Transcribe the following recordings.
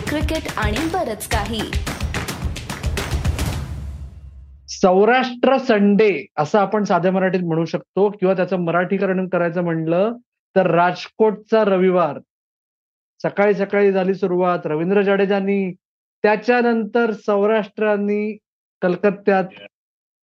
Cricket आणि बरच काही. सौराष्ट्र संडे असं आपण साध्या मराठीत म्हणू शकतो किंवा त्याचं मराठीकरण करायचं म्हणलं तर राजकोटचा रविवार. सकाळी सकाळी झाली सुरुवात. रवींद्र जाडेजांनी त्याच्यानंतर सौराष्ट्रांनी कलकत्त्यात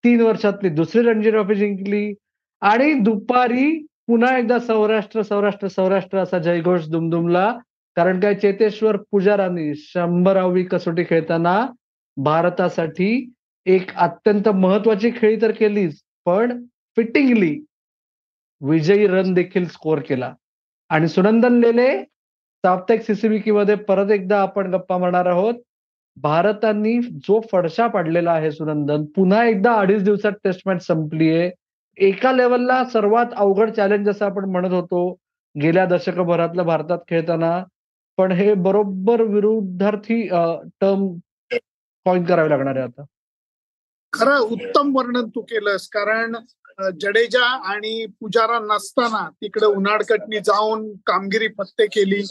तीन वर्षातली दुसरी रणजी ट्रॉफी जिंकली आणि दुपारी पुन्हा एकदा सौराष्ट्र सौराष्ट्र सौराष्ट्र असा जयघोष दुमदुमला कारण काय चेतेश्वर पुजारांनी शंभरावी कसोटी खेळताना भारतासाठी एक अत्यंत महत्वाची खेळी तर केलीच पण फिटिंगली विजयी रन देखील स्कोर केला. आणि सुनंदन लेले साप्ताहिक सीसीबीकी मध्ये परत एकदा आपण गप्पा मारणार आहोत. भारतानी जो फडशा पाडलेला आहे सुनंदन पुन्हा एकदा अडीच दिवसात टेस्ट मॅच संपलीये. एका लेवलला सर्वात अवघड चॅलेंज असं आपण म्हणत होतो गेल्या दशकभरातलं भारतात खेळताना पण हे बरोबर विरुद्धार्थी टर्म कॉइन करावे लागणार आहे आता. खरं उत्तम वर्णन तू केलंस. कारण जडेजा आणि पुजारा नसताना तिकडे उन्हाळकटनी जाऊन कामगिरी फत्ते केली.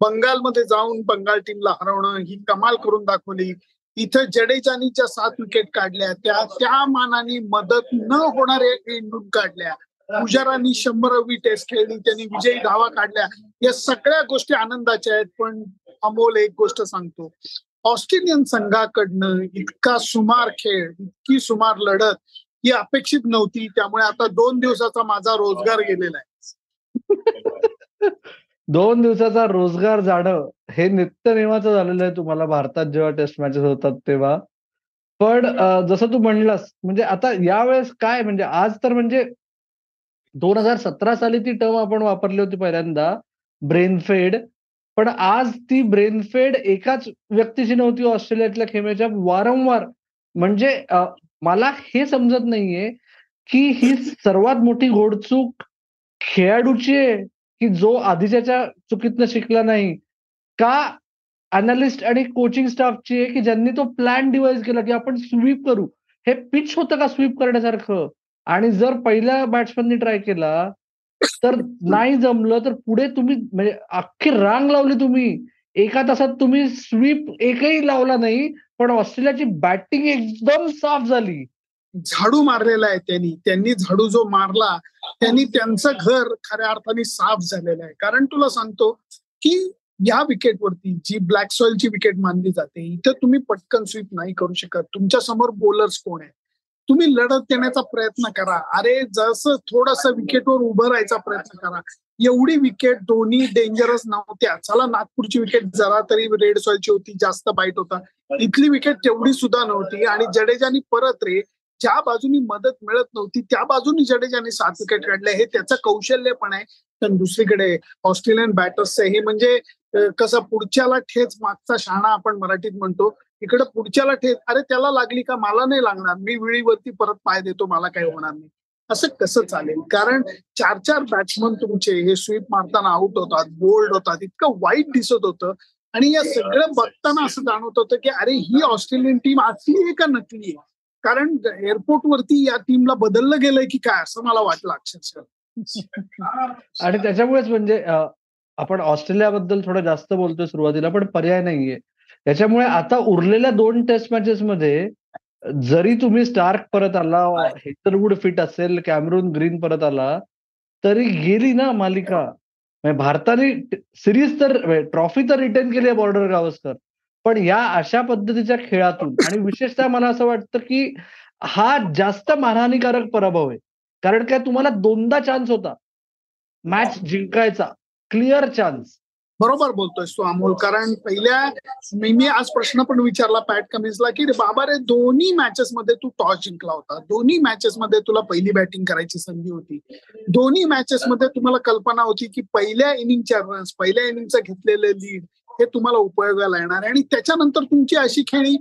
बंगालमध्ये जाऊन बंगाल टीमला हरवणं ही कमाल करून दाखवली. इथं जडेजानी ज्या सात विकेट काढल्या. त्या त्या मानाने मदत न होणाऱ्या काढल्या. पुजारांनी शंभरावी टेस्ट खेळली त्यांनी विजयी धावा काढल्या. या सगळ्या गोष्टी आनंदाच्या आहेत पण अमोल एक गोष्ट सांगतो. ऑस्ट्रेलियन संघाकडनं इतका सुमार खेळ इतकी सुमार लढत ही अपेक्षित नव्हती. त्यामुळे आता दोन दिवसाचा माझा रोजगार गेलेला आहे. दोन दिवसाचा रोजगार जाणं हे नित्य नेमाचं झालेलं आहे तुम्हाला. भारतात जेव्हा टेस्ट मॅचेस होतात तेव्हा. पण जसं तू म्हणलास म्हणजे आता यावेळेस काय? म्हणजे आज तर म्हणजे दोन हजार सतरा साली ती टर्म आपण वापरली होती पहिल्यांदा ब्रेनफेड पण आज ती ब्रेनफेड एकाच व्यक्तीची नव्हती ऑस्ट्रेलियातल्या खेमेच्या वारंवार. म्हणजे मला हे समजत नाहीये की ही सर्वात मोठी घोडचूक खेळाडूची आहे की जो आधीच्या चुकीतनं शिकला नाही? का अनालिस्ट आणि कोचिंग स्टाफची आहे की ज्यांनी तो प्लॅन डिवाइस केला की आपण स्वीप करू? हे पिच होतं का स्वीप करण्यासारखं? आणि जर पहिल्या बॅट्समॅननी ट्राय केला तर नाही जमलं तर पुढे तुम्ही म्हणजे अख्खी रांग लावली तुम्ही. एका तासात तुम्ही स्वीप एकही लावला नाही पण ऑस्ट्रेलियाची बॅटिंग एकदम साफ झाली. झाडू मारलेला आहे त्यांनी. त्यांनी झाडू जो मारला त्यांनी त्यांचं घर खऱ्या अर्थाने साफ झालेलं आहे. कारण तुला सांगतो की या विकेटवरती जी ब्लॅक सॉइलची विकेट मानली जाते इथं तुम्ही पटकन स्वीप नाही करू शकत. तुमच्यासमोर बोलर्स कोण आहे तुम्ही लढत देण्याचा प्रयत्न करा. अरे जसं थोडस विकेटवर उभं राहायचा प्रयत्न करा. एवढी विकेट दोन्ही डेंजरस नव्हत्या. चला नागपूरची विकेट जरा तरी रेड सॉइलची होती जास्त बाईट होता. इथली विकेट तेवढी सुद्धा नव्हती. आणि जडेजानी परत रे ज्या बाजूनी मदत मिळत नव्हती त्या बाजूनी जडेजाने सात विकेट काढल्या हे त्याचं कौशल्य पण आहे. पण दुसरीकडे ऑस्ट्रेलियन बॅटर्स हे म्हणजे कसं पुढच्याला ठेच मागचा शाणा आपण मराठीत म्हणतो. इकडे पुढच्याला ठेच अरे त्याला लागली का? मला नाही लागणार. मी विळीवरती परत पाय देतो. मला काही होणार नाही. असं कसं चालेल? कारण चार चार बॅट्समन तुमचे हे स्वीप मारताना आउट होतात बोल्ड होतात. इतकं वाईट दिसत होतं. आणि या सगळं बघताना असं जाणवत होतं की अरे ही ऑस्ट्रेलियन टीम असली आहे का नकली आहे? कारण एअरपोर्ट वरती या टीमला बदललं गेलंय की काय? असं मला वाटलं अक्षरशः. आणि त्याच्यामुळेच म्हणजे आपण ऑस्ट्रेलियाबद्दल थोडं जास्त बोलतोय सुरुवातीला पण पर्याय नाहीये. त्याच्यामुळे आता उरलेल्या दोन टेस्ट मॅचेस मध्ये जरी तुम्ही स्टार्क परत आला हेटरवूड फिट असेल कॅमरून ग्रीन परत आला तरी गेली ना मालिका. म्हणजे भारताने सिरीज तर म्हणजे ट्रॉफी तर रिटर्न केली आहे बॉर्डर गावस्कर पण या अशा पद्धतीच्या खेळातून आणि विशेषतः मला असं वाटतं की हा जास्त मानहानीकारक पराभव आहे. कारण काय तुम्हाला दोनदा चान्स होता. मॅच जिंकायचा. क्लिअर चान्स बरोबर बोलतोय तू अमोल कारण पहिल्या मी मी आज प्रश्न पण विचारला पॅट कमिन्सला की बाबा रे दोन्ही मॅचेस मध्ये तू टॉस जिंकला होता. दोन्ही मॅचेस मध्ये तुला पहिली बॅटिंग करायची संधी होती. दोन्ही मॅचेस मध्ये तुम्हाला कल्पना होती की पहिल्या इनिंगच्या रन्स पहिल्या इनिंगचं घेतलेलं लीड हे तुम्हाला उपयोगाला येणार आहे. आणि त्याच्यानंतर तुमची अशी खेळी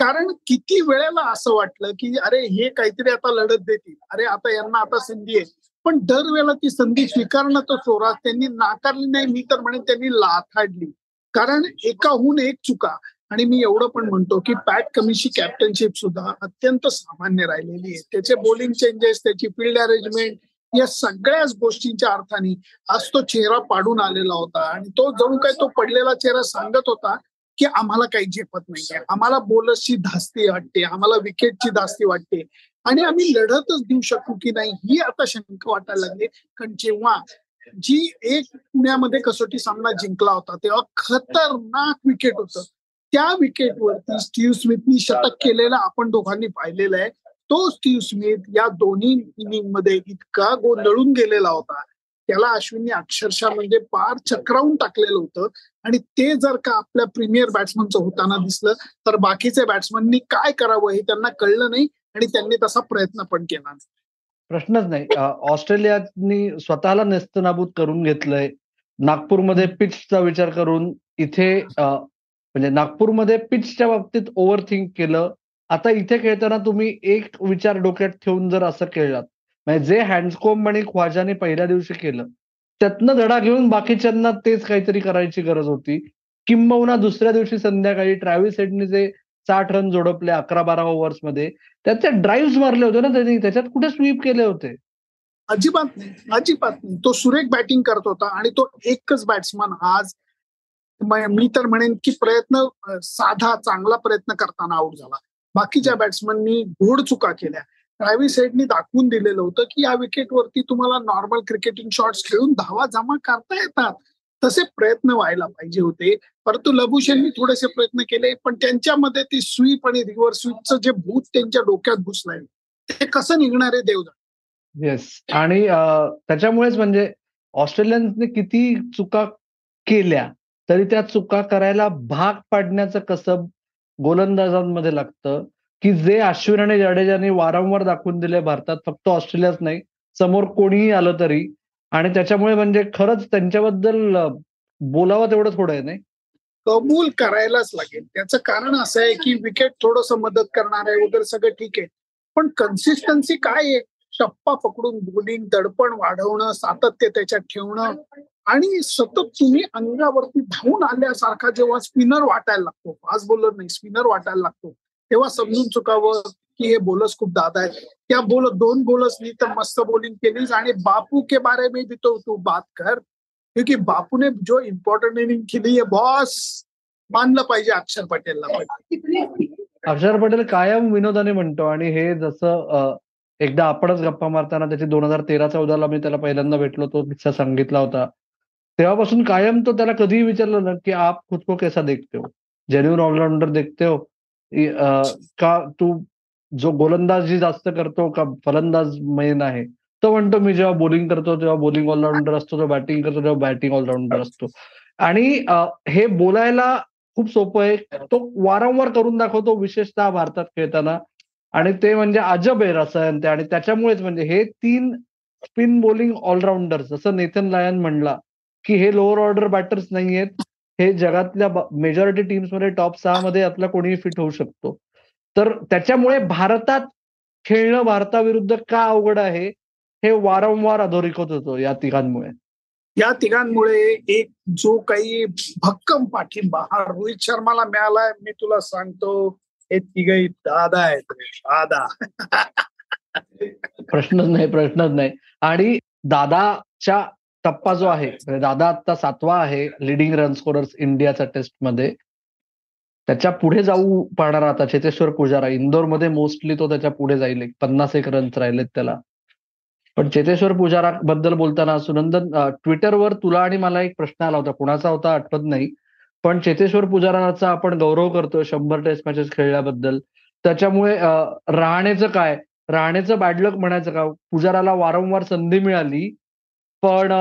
कारण किती वेळेला असं वाटलं की अरे हे काहीतरी आता लढत देतील. अरे आता यांना आता संधी आहे. पण दरवेळेला ती संधी स्वीकारणं तर चोरा त्यांनी नाकारली नाही. मी तर म्हणेन त्यांनी लाथाडली. कारण एकाहून एक चुका. आणि मी एवढं पण म्हणतो की पॅट कमीची कॅप्टनशिप सुद्धा अत्यंत सामान्य राहिलेली आहे. त्याचे बॉलिंग चेंजेस त्याची फील्ड अरेंजमेंट या सगळ्याच गोष्टींच्या अर्थाने आज तो चेहरा पाडून आलेला होता. आणि तो जणू काय तो पडलेला चेहरा सांगत होता. की आम्हाला काही झेपत नाहीये. आम्हाला बोलर्सची धास्ती वाटते आम्हाला विकेटची धास्ती वाटते. आणि आम्ही लढतच देऊ शकू की नाही ही आता शंका वाटायला लागली. कारण जेव्हा जी एक पुण्यामध्ये कसोटी सामना जिंकला होता तेव्हा खतरनाक विकेट होतं. त्या विकेटवरती स्टीव्ह स्मिथनी शतक केलेलं आपण दोघांनी पाहिलेलं आहे. तो स्टीव्ह स्मिथ या दोन्ही इनिंगमध्ये इतका गोंधळून गेलेला होता. त्याला अश्विनने अक्षरशः म्हणजे पार चक्रावून टाकलेलं होतं. आणि ते जर का आपल्या प्रीमियर बॅट्समनचं होताना दिसलं तर बाकीचे बॅट्समननी काय करावं हे त्यांना कळलं नाही आणि त्यांनी तसा प्रयत्न पण केला नाही. प्रश्नच नाही. ऑस्ट्रेलियानी स्वतःला नेस्तनाबूत करून घेतलंय. नागपूरमध्ये पिचचा विचार करून इथे म्हणजे नागपूरमध्ये पिचच्या बाबतीत ओव्हर थिंक केलं. आता इथे खेळताना तुम्ही एक विचार डोक्यात ठेवून जर असं खेळलात म्हणजे जे हँडस्कोम आणि ख्वाजाने पहिल्या दिवशी केलं त्यातनं धडा घेऊन बाकीच्यांना तेच काहीतरी करायची गरज होती. किंबहुना दुसऱ्या दिवशी संध्याकाळी ट्रॅव्हिस हेडने जे साठ रन जोडपले अकरा बारा ओव्हर्समध्ये त्याचे ड्राईव्ह मारले होते ना त्यांनी त्याच्यात कुठे स्वीप केले होते? अजिबात नाही अजिबात नाही. तो सुरेख बॅटिंग करत होता आणि तो एकच बॅट्समन आज मी तर म्हणेन की प्रयत्न साधा चांगला प्रयत्न करताना आउट झाला. बाकीच्या बॅट्समननी घोड चुका केल्या. ट्रॅव्हिस हेडनी दाखवून दिलेलं होतं की या विकेटवरती तुम्हाला नॉर्मल क्रिकेटिंग शॉट्स खेळून धावा जमा करता येतात. तसे प्रयत्न व्हायला पाहिजे होते. परंतु लबुशेननी थोडेसे प्रयत्न केले पण त्यांच्यामध्ये ती स्वीप आणि रिव्हर स्वीपचं जे भूत त्यांच्या डोक्यात घुसलंय ते कसं निघणार आहे देवदा येस आणि त्याच्यामुळेच म्हणजे ऑस्ट्रेलियन्सने किती चुका केल्या तरी त्या चुका करायला भाग पाडण्याचं कसं गोलंदाजांमध्ये लागतं की जे अश्विन आणि जडेजाने वारंवार दाखवून दिले भारतात फक्त ऑस्ट्रेलियाच नाही समोर कोणीही आलं तरी. आणि त्याच्यामुळे म्हणजे खरंच त्यांच्याबद्दल बोलावं तेवढं थोडं आहे नाही? कबूल करायलाच लागेल. त्याचं कारण असं आहे की विकेट थोडस मदत करणार आहे वगैरे सगळं ठीक आहे. पण कन्सिस्टन्सी काय आहे? टप्पा पकडून बोलिंग दडपण वाढवणं सातत्य त्याच्यात ठेवणं. आणि सतत तुम्ही अंगावरती धावून आल्यासारखा जेव्हा स्पिनर वाटायला लागतो फास्ट बॉलर नाही स्पिनर वाटायला लागतो तेव्हा समजून चुकावं की हे बोलस खूप दादा आहेत. त्या बोल दोन बोलर्सनी तर मस्त बॉलिंग केलीच आणि बापू के बारे में भी तो तू बात कर. क्योंकि बापू ने जो इम्पॉर्टंट इनिंग केली आहे बॉस मानलं पाहिजे अक्षर पटेलला अक्षर पटेल कायम विनोदाने म्हणतो आणि हे जसं एकदा आपणच गप्पा मारताना त्याची दोन हजार तेरा चौदाला मी त्याला पहिल्यांदा भेटलो तो किस्सा सांगितला होता. तेव्हापासून कायम तो त्याला कधीही विचारलं ना की आप खुद को कैसा देखते हो? जेन्युन ऑलराऊंडर देखते हो? का तू जो गोलंदाजी जास्त करतो का फलंदाज मेन आहे तो म्हणतो मी जेव्हा बॉलिंग करतो तेव्हा बॉलिंग ऑलराऊंडर असतो तो बॅटिंग करतो तेव्हा बॅटिंग ऑलराऊंडर असतो. आणि हे बोलायला खूप सोपं आहे. तो वारंवार करून दाखवतो विशेषतः भारतात खेळताना. आणि ते म्हणजे अजब आहे रसायन ते. आणि त्याच्यामुळेच म्हणजे हे तीन स्पिन बॉलिंग ऑलराऊंडर जसं नेथन लायन म्हणला की हे लोअर ऑर्डर बॅटर्स नाही आहेत हे जगातल्या मेजॉरिटी टीम्समध्ये टॉप सहा मध्ये यातला कोणीही फिट होऊ शकतो. तर त्याच्यामुळे भारतात खेळणं भारताविरुद्ध का अवघड आहे हे वारंवार अधोरेखित होतो या तिघांमुळे. या तिघांमुळे एक जो काही भक्कम पाठिंबा हा रोहित शर्माला मिळालाय मी तुला सांगतो हे तिघही दादा आहेत दादा. प्रश्नच नाही प्रश्नच नाही. आणि दादाच्या टप्पा जो आहे म्हणजे दादा आता सातवा आहे लिडिंग रन स्कोरर्स इंडियाच्या टेस्टमध्ये. त्याच्या पुढे जाऊ पाहणार आता चेतेश्वर पुजारा. इंदोरमध्ये मोस्टली तो त्याच्या पुढे जाईल एक पन्नास एक रन्स राहिलेत त्याला. पण चेतेश्वर पुजारा बद्दल बोलताना सुनंदन ट्विटरवर तुला आणि मला एक प्रश्न आला होता. कुणाचा होता आठवत नाही. पण चेतेश्वर पुजाराचा आपण गौरव करतो शंभर टेस्ट मॅचेस खेळल्याबद्दल. त्याच्यामुळे राहण्याचं काय? राहण्याचं बॅडलक म्हणायचं का? पुजाराला वारंवार संधी मिळाली. पण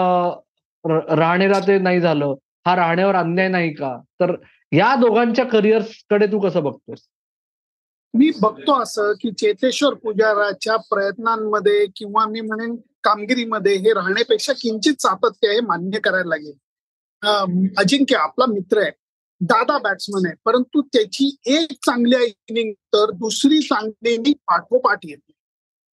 राहणेला ते नाही झालं. हा राहण्यावर अन्याय नाही का? तर या दोघांच्या करिअर्सकडे तू कसं बघतोस? मी बघतो असं की चेतेश्वर पुजाराच्या प्रयत्नांमध्ये किंवा मी म्हणेन कामगिरीमध्ये हे राहण्यापेक्षा किंचित सातत्य हे मान्य करायला लागेल. अजिंक्य आपला मित्र आहे. दादा बॅट्समन आहे. परंतु त्याची एक चांगली इनिंग तर दुसरी चांगली इनिंग पाठोपाठ येते.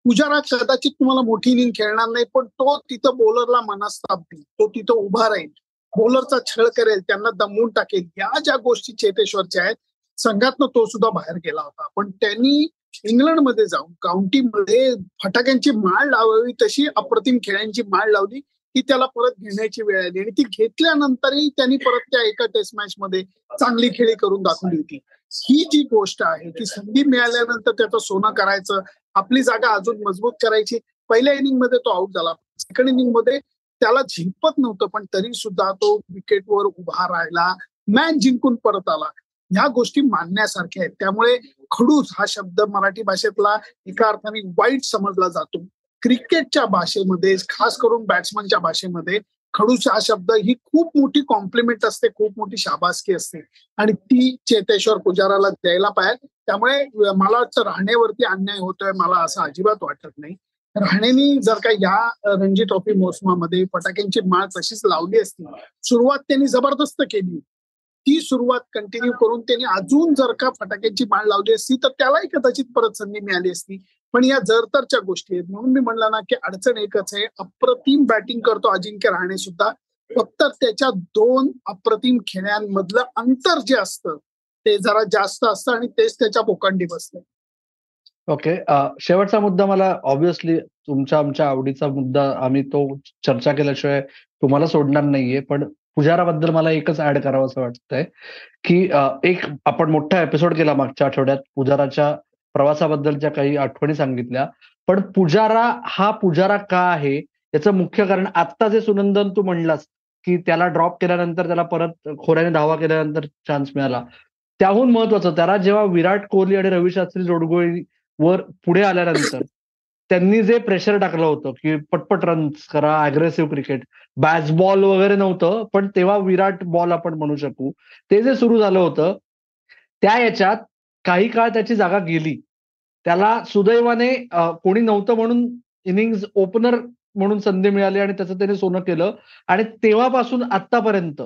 पुजारा कदाचित तुम्हाला मोठी इनिंग खेळणार नाही पण तो तिथं बॉलरला मनास्ताप देईल. तो तिथं उभा राहील. बॉलरचा छळ करेल त्यांना दमवून टाकेल. या ज्या गोष्टी चेतेश्वरच्या आहेत संघातनं तो सुद्धा बाहेर गेला होता. पण त्यांनी इंग्लंडमध्ये जाऊन काउंटीमध्ये फटाक्यांची माळ लावावी तशी अप्रतिम खेळांची माळ लावली की त्याला परत घेण्याची वेळ आली. आणि ती घेतल्यानंतरही त्यांनी परत त्या एका टेस्ट मॅच मध्ये चांगली खेळी करून दाखवली होती. ही जी गोष्ट आहे की संधी मिळाल्यानंतर त्याचं सोनं करायचं आपली जागा अजून मजबूत करायची. पहिल्या इनिंगमध्ये तो आउट झाला. सेकंड इनिंगमध्ये त्याला झिंपत नव्हतं पण तरी सुद्धा तो विकेटवर उभा राहिला. मॅच जिंकून परत आला. ह्या गोष्टी मानण्यासारख्या आहेत. त्यामुळे खडूस हा शब्द मराठी भाषेतला एका अर्थाने वाईट समजला जातो. क्रिकेटच्या भाषेमध्ये खास करून बॅट्समनच्या भाषेमध्ये खडूस हा शब्द ही खूप मोठी कॉम्प्लिमेंट असते खूप मोठी शाबासकी असते. आणि ती चेतेश्वर पुजाराला द्यायला पाहिजे त्यामुळे मला वाटतं राहण्यावरती अन्याय होतोय मला असं अजिबात वाटत नाही. राहणेनी जर का या रणजी ट्रॉफी मोसमामध्ये फटाक्यांची माळ तशीच लावली असती सुरुवात त्यांनी जबरदस्त केली. ती सुरुवात कंटिन्यू करून त्यांनी अजून जर का फटाक्यांची माळ लावली असती तर त्यालाही कदाचित परत संधी मिळाली असती. पण या जरतरच्या गोष्टी आहेत. म्हणून मी म्हणलं ना की अडचण एकच आहे. अप्रतिम बॅटिंग करतो अजिंक्य राहणे सुद्धा. फक्त त्याच्या दोन अप्रतिम खेळ्यांमधलं अंतर जे असतं ते जरा जास्त असतं आणि तेच त्याच्या बोकांडी बसलं. ओके. शेवटचा मुद्दा मला ऑब्विसली तुमच्या आमच्या आवडीचा मुद्दा आम्ही तो चर्चा केल्याशिवाय तुम्हाला सोडणार नाहीये पण पुजाराबद्दल मला एकच ऍड करावं असं वाटतंय की एक आपण मोठा एपिसोड केला मागच्या आठवड्यात पुजाराच्या प्रवासाबद्दलच्या काही आठवणी सांगितल्या. पण पुजारा हा पुजारा का आहे? याचं मुख्य कारण आत्ता जे सुनंदन तू म्हणलास की त्याला ड्रॉप केल्यानंतर त्याला परत खोऱ्याने धावा केल्यानंतर चान्स मिळाला. त्याहून महत्वाचं त्याला जेव्हा विराट कोहली आणि रवी शास्त्री जोडगोळी वर पुढे आल्यानंतर त्यांनी जे प्रेशर टाकलं होतं की पटपट रन्स करा अग्रेसिव्ह क्रिकेट बॉल वगैरे नव्हतं पण तेव्हा विराट बॉल आपण म्हणू शकू. ते जे सुरू झालं होतं त्या याच्यात काही काळ त्याची जागा गेली. त्याला सुदैवाने कोणी नव्हतं म्हणून इनिंग्ज ओपनर म्हणून संधी मिळाली आणि त्याचं त्याने सोनं केलं. आणि तेव्हापासून आतापर्यंत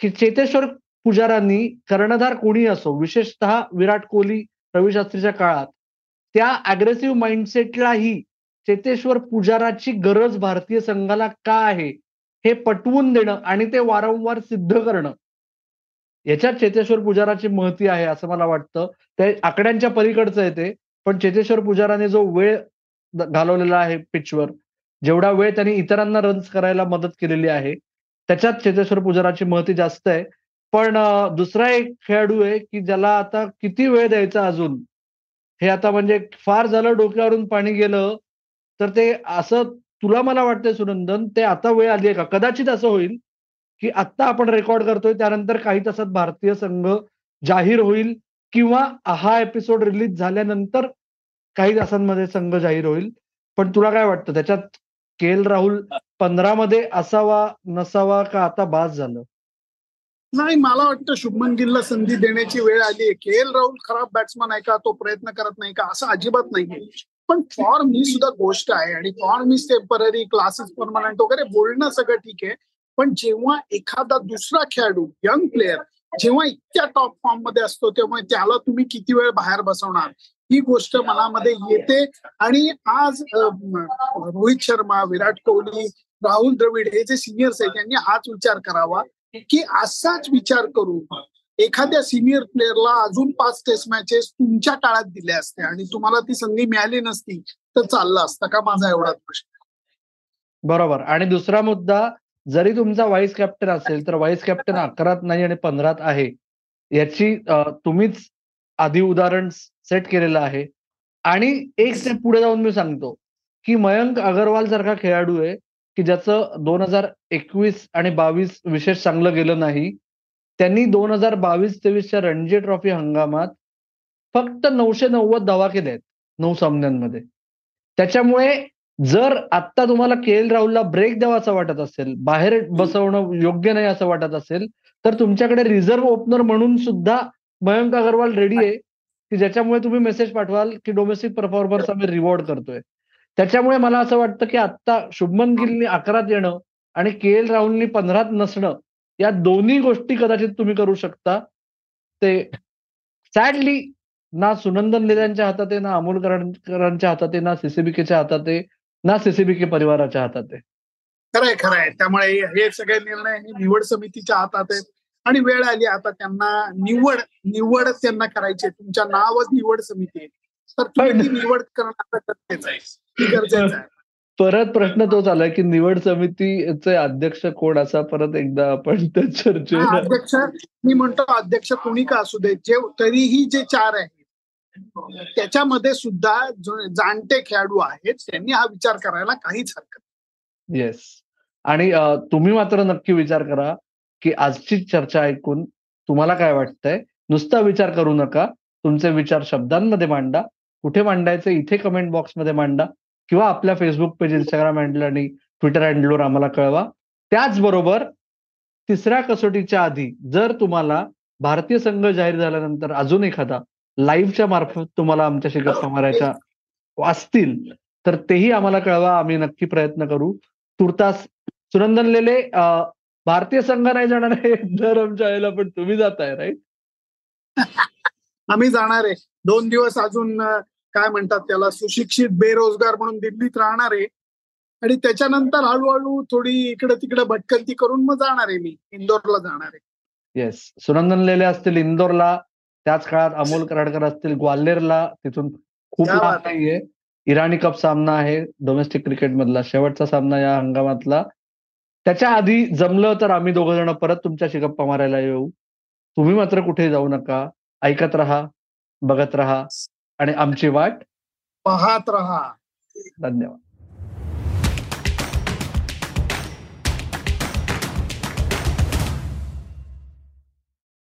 की चेतेश्वर पुजारांनी कर्णधार कोणी असो विशेषतः विराट कोहली रवी शास्त्रीच्या काळात त्या अग्रेसिव्ह माइंडसेटलाही चेतेश्वर पुजाराची गरज भारतीय संघाला का आहे हे पटवून देणं आणि ते वारंवार सिद्ध करणं याच्यात चेतेश्वर पुजाराची महती आहे असं मला वाटतं. ते आकड्यांच्या पलीकडचं येते पण चेतेश्वर पुजाराने जो वेळ घालवलेला आहे पिचवर जेवढा वेळ त्यांनी इतरांना रन्स करायला मदत केलेली आहे त्याच्यात चेतेश्वर पुजाराची महती जास्त आहे. पण दुसरा एक खेळाडू आहे की ज्याला आता किती वेळ द्यायचा अजून? हे आता म्हणजे फार झालं डोक्यावरून पाणी गेलं तर ते असं तुला मला वाटतंय सुनंदन ते आता वेळ आली आहे का? कदाचित असं होईल की आत्ता आपण रेकॉर्ड करतोय त्यानंतर काही तासात भारतीय संघ जाहीर होईल किंवा हा एपिसोड रिलीज झाल्यानंतर काही तासांमध्ये संघ जाहीर होईल. पण तुला काय वाटतं? त्याच्यात के एल राहुल पंधरा मध्ये असावा नसावा का आता बाद झालं? नाही मला वाटतं शुभमन गिलला संधी देण्याची वेळ आली आहे. के एल राहुल खराब बॅट्समन आहे का? तो प्रयत्न करत नाही का? असं अजिबात नाहीये. पण फॉर मी सुद्धा गोष्ट आहे आणि for me temporary classes permanent वगैरे बोलणं सगळं ठीक आहे. पण जेव्हा एखादा दुसरा खेळाडू यंग प्लेअर जेव्हा इतक्या टॉप फॉर्ममध्ये असतो तेव्हा त्याला तुम्ही किती वेळ बाहेर बसवणार? ही गोष्ट मनामध्ये येते. आणि आज रोहित शर्मा विराट कोहली राहुल द्रविड हे जे सिनियर्स आहेत त्यांनी हाच विचार करावा. की असाच विचार करू एखाद्या सिनियर प्लेअरला अजून पाच टेस्ट मॅचेस तुमच्या काळात दिल्या असत्या आणि तुम्हाला ती संधी मिळाली नसती तर चाललं असतं का माझा एवढा प्रश्न? बरोबर. आणि दुसरा मुद्दा जरी तुमचा व्हाईस कॅप्टन असेल तर व्हाईस कॅप्टन अकरात नाही आणि पंधरात आहे. याची तुम्हीच आधी उदाहरण सेट केलेलं आहे. आणि एक स्टेप पुढे जाऊन मी सांगतो की मयंक अगरवाल सारखा खेळाडू आहे की ज्याचं दोन हजार एकवीस आणि बावीस विशेष चांगलं गेलं नाही त्यांनी दोन हजार बावीस तेवीसच्या रणजी ट्रॉफी हंगामात फक्त नऊशे नव्वद धावा केल्या आहेत नऊ सामन्यांमध्ये. त्याच्यामुळे जर आत्ता तुम्हाला के एल राहुलला ब्रेक द्यावा असं वाटत असेल बाहेर बसवणं योग्य नाही असं वाटत असेल तर तुमच्याकडे रिझर्व्ह ओपनर म्हणून सुद्धा मयंक अगरवाल रेडी आहे की ज्याच्यामुळे तुम्ही मेसेज पाठवाल की डोमेस्टिक परफॉर्मन्स आम्ही रिवॉर्ड करतोय. त्याच्यामुळे मला असं वाटतं की आत्ता शुभमन गिलनी अकरात येणं आणि के एल राहुलनी पंधरात नसणं या दोन्ही गोष्टी कदाचित तुम्ही करू शकता. ते सॅडली ना सुनंदन लेल्यांच्या हातात आहे ना अमोल करांच्या हातात आहे ना सीसीबीकेच्या हातात आहे ना सीसीबीके परिवाराच्या हातात आहे. खरंय खरंय. त्यामुळे हे सगळे निर्णय निवड समितीच्या हातात आहेत. आणि वेळ आली आता त्यांना निवड निवड त्यांना करायची तुमच्या नावच निवड समिती आहे. तर तुम्ही ती निवड करणं आता गरजेचं आहे. गरजेचं आहे. परत प्रश्न तोच आला की निवड समितीचे अध्यक्ष कोण असा परत एकदा आपण त्या चर्चेला अध्यक्ष मी म्हणतो अध्यक्ष कोणी का असू दे जे तरीही जे चार आहेत त्याच्यामध्ये सुद्धा जो जाणते खेळाडू आहेत त्यांनी हा विचार करायला काहीच हरकत नाही. येस आणि तुम्ही मात्र नक्की विचार करा की आजची चर्चा ऐकून तुम्हाला काय वाटतंय? नुसता विचार करू नका. तुमचे विचार शब्दांमध्ये मांडा. कुठे मांडायचे इथे कमेंट बॉक्समध्ये मांडा. किंवा आपल्या फेसबुक पेज इंस्टाग्राम हँडल आणि ट्विटर हँडलवर आम्हाला कळवा. त्याचबरोबर तिसऱ्या कसोटीच्या आधी जर तुम्हाला भारतीय संघ जाहीर झाल्यानंतर अजून एखादा लाईव्हच्या मार्फत तुम्हाला आमच्याशी गप्पा मारायच्या असतील तर तेही आम्हाला कळवा. आम्ही नक्की प्रयत्न करू. तुर्तास सुनंदन लेले भारतीय संघ नाही जाणार आहे दर आमच्या आईला पण तुम्ही जाताय राईट आम्ही जाणार आहे. दोन दिवस अजून काय म्हणतात त्याला? सुशिक्षित बेरोजगार म्हणून दिल्लीत राहणार आहे. आणि त्याच्यानंतर हळूहळू थोडी इकडे तिकडे भटकंती करून मग जाणार आहे मी. इंदोरला जाणार आहे. येस सुनंदन लेले असतील इंदोरला. त्याच काळात अमोल कराडकर असतील ग्वाल्हेरला. तिथून खूप. नाहीये. इराणी कप सामना आहे. डोमेस्टिक क्रिकेट मधला. शेवटचा सामना या हंगामातला. त्याच्या आधी जमलं तर आम्ही दोघ जण परत तुमच्याशी गप्पा मारायला येऊ. तुम्ही मात्र कुठे जाऊ नका. ऐकत राहा. बघत राहा. आणि आमची वाट पाहत राहा. धन्यवाद.